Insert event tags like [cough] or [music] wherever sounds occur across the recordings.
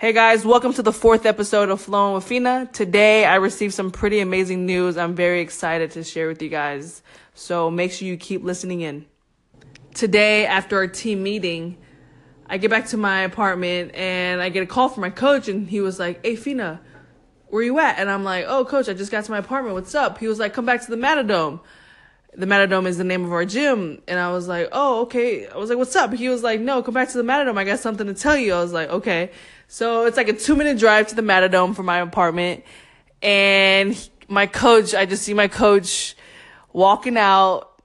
Hey guys, welcome to the fourth episode of Flowing with Fina. Today I received some pretty amazing news I'm very excited to share with you guys. So make sure you keep listening in. Today, after our team meeting, I get back to my apartment and I get a call from my coach and he was like, Hey Fina, where you at? And I'm like, Oh coach, I just got to my apartment. What's up? He was like, Come back to the Matadome the Matadome is the name of our gym. And I was like, oh, okay. I was like, what's up? He was like, no, come back to the Matadome. I got something to tell you. I was like, okay. So it's like a two minute drive to the Matadome from my apartment. And my coach, I just see my coach walking out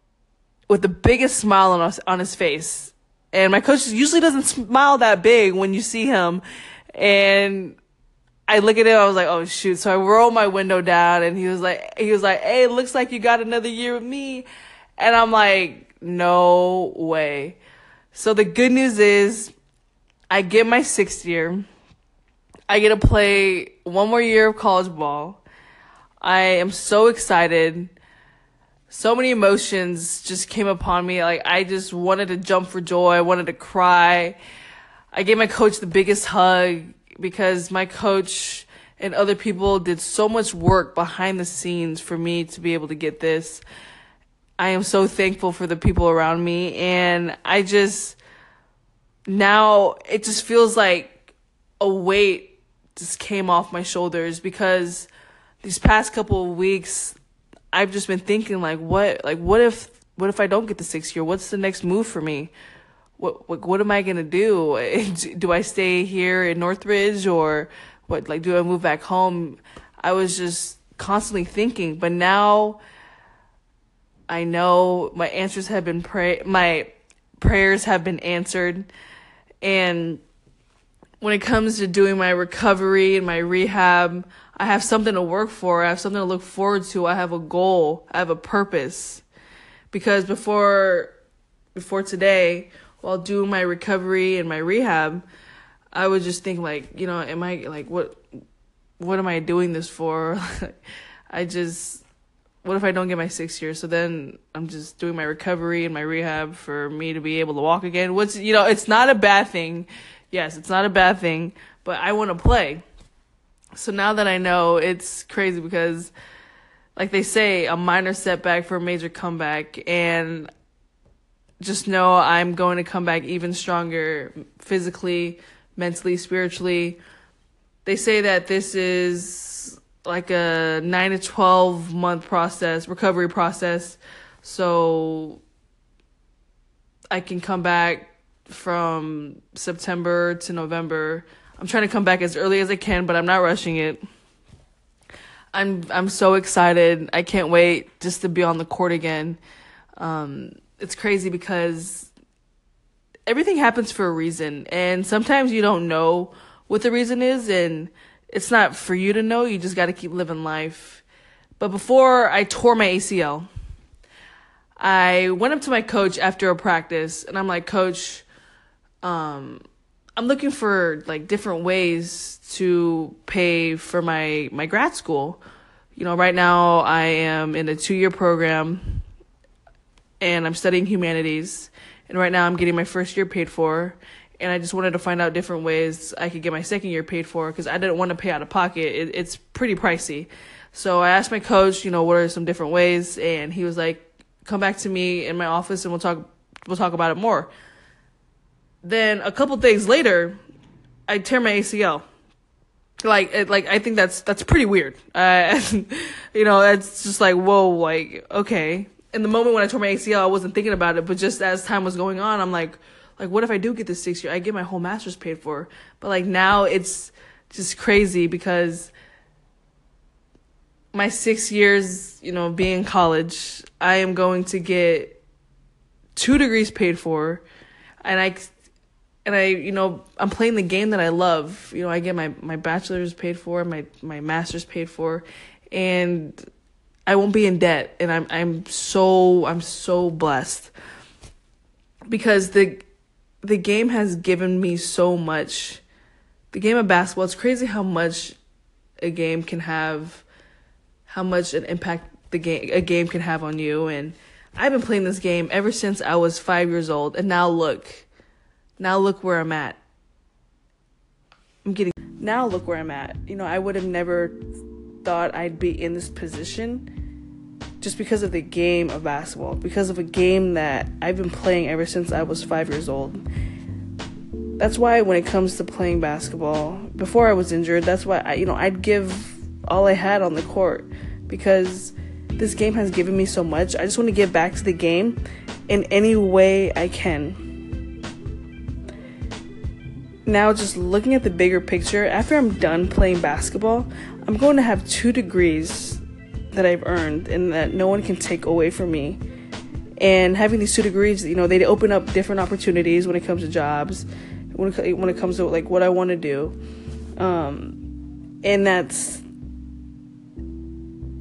with the biggest smile on, us, on his face. And my coach usually doesn't smile that big when you see him. And I look at him, I was like, oh shoot. So I roll my window down and he was like, he was like, hey, looks like you got another year with me. And I'm like, no way. So the good news is I get my sixth year. I get to play one more year of college ball. I am so excited. So many emotions just came upon me. Like I just wanted to jump for joy. I wanted to cry. I gave my coach the biggest hug because my coach and other people did so much work behind the scenes for me to be able to get this. I am so thankful for the people around me and I just now it just feels like a weight just came off my shoulders because these past couple of weeks I've just been thinking like what like what if what if I don't get the 6 year? What's the next move for me? What what, what am I gonna [laughs] do? do I stay here in Northridge or what? Like, do I move back home? I was just constantly thinking, but now I know my answers have been pray my prayers have been answered, and when it comes to doing my recovery and my rehab, I have something to work for. I have something to look forward to. I have a goal. I have a purpose. Because before before today, while doing my recovery and my rehab, I was just thinking like, you know, am I like what what am I doing this for? [laughs] I just what if I don't get my six years? So then I'm just doing my recovery and my rehab for me to be able to walk again. What's you know, it's not a bad thing. Yes, it's not a bad thing, but I want to play. So now that I know, it's crazy because like they say, a minor setback for a major comeback and just know I'm going to come back even stronger physically, mentally, spiritually. They say that this is like a 9 to 12 month process, recovery process. So I can come back from September to November. I'm trying to come back as early as I can, but I'm not rushing it. I'm I'm so excited. I can't wait just to be on the court again. Um, it's crazy because everything happens for a reason. And sometimes you don't know what the reason is and it's not for you to know. You just got to keep living life. But before i tore my acl i went up to my coach after a practice and i'm like coach um i'm looking for like different ways to pay for my my grad school. You know right now i am in a two year program and I'm studying humanities. And right now I'm getting my first year paid for. And I just wanted to find out different ways I could get my second year paid for because I didn't want to pay out of pocket. It, it's pretty pricey. So I asked my coach, you know, what are some different ways? And he was like, come back to me in my office and we'll talk, we'll talk about it more. Then a couple days later, I tear my ACL like it, like I think that's that's pretty weird. Uh, [laughs] you know, it's just like whoa, like okay in the moment when I tore my ACL, I wasn't thinking about it. But just as time was going on, I'm like, like, what if I do get this six year? I get my whole master's paid for. But like now, it's just crazy because my six years, you know, being in college, I am going to get two degrees paid for, and I, and I, you know, I'm playing the game that I love. You know, I get my my bachelor's paid for, my my master's paid for, and I won't be in debt and I'm I'm so I'm so blessed. Because the the game has given me so much. The game of basketball it's crazy how much a game can have how much an impact the game a game can have on you. And I've been playing this game ever since I was 5 years old and now look now look where I'm at. I'm getting now look where I'm at. You know, I would have never thought I'd be in this position just because of the game of basketball, because of a game that I've been playing ever since I was 5 years old. That's why when it comes to playing basketball, before I was injured, that's why I, you know, I'd give all I had on the court because this game has given me so much. I just want to give back to the game in any way I can. Now, just looking at the bigger picture, after I'm done playing basketball, I'm going to have two degrees that I've earned and that no one can take away from me. And having these two degrees, you know, they open up different opportunities when it comes to jobs, when it, when it comes to like what I want to do. Um, and that's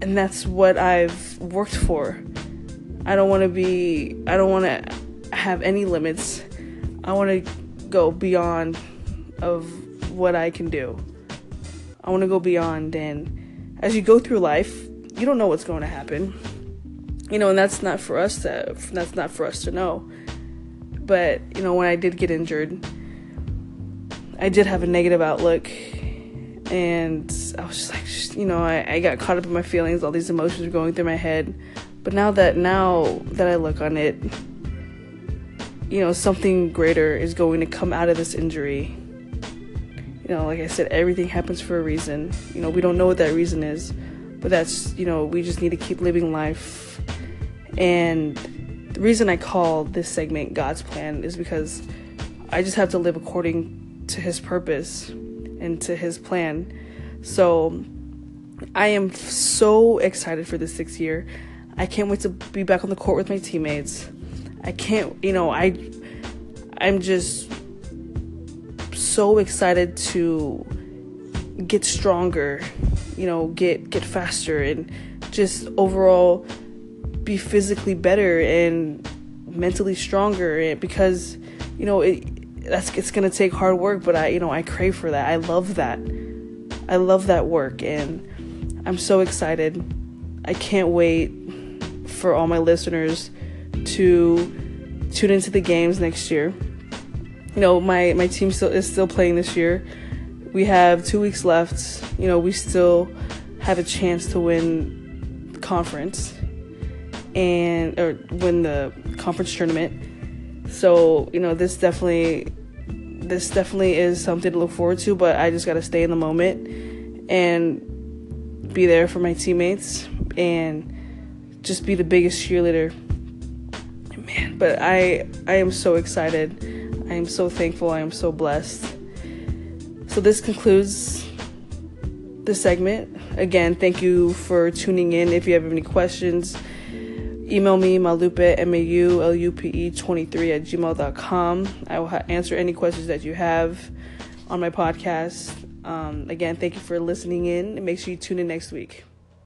and that's what I've worked for. I don't want to be I don't want to have any limits. I want to go beyond of what I can do. I want to go beyond and as you go through life, you don't know what's going to happen. You know, and that's not for us to that's not for us to know. But, you know, when I did get injured, I did have a negative outlook and I was just like, you know, I, I got caught up in my feelings. All these emotions were going through my head. But now that now that I look on it, you know, something greater is going to come out of this injury. You know, like I said, everything happens for a reason. You know, we don't know what that reason is, but that's you know, we just need to keep living life. And the reason I call this segment God's plan is because I just have to live according to His purpose and to his plan. So I am so excited for this sixth year. I can't wait to be back on the court with my teammates. I can't, you know, I I'm just so excited to get stronger, you know, get get faster and just overall be physically better and mentally stronger and because you know it that's it's gonna take hard work, but I you know I crave for that. I love that. I love that work, and I'm so excited. I can't wait for all my listeners to tune into the games next year. You know, my my team still is still playing this year. We have two weeks left. You know, we still have a chance to win conference and or win the conference tournament so, you know, this definitely this definitely is something to look forward to, but I just got to stay in the moment and be there for my teammates and just be the biggest cheerleader. Man, but I I am so excited. I am so thankful. I am so blessed. So this concludes the segment. Again, thank you for tuning in. If you have any questions, Email me, maulupe, M-A-U-L-U-P-E 23 at gmail.com. I will ha- answer any questions that you have on my podcast. Um, again, thank you for listening in and make sure you tune in next week.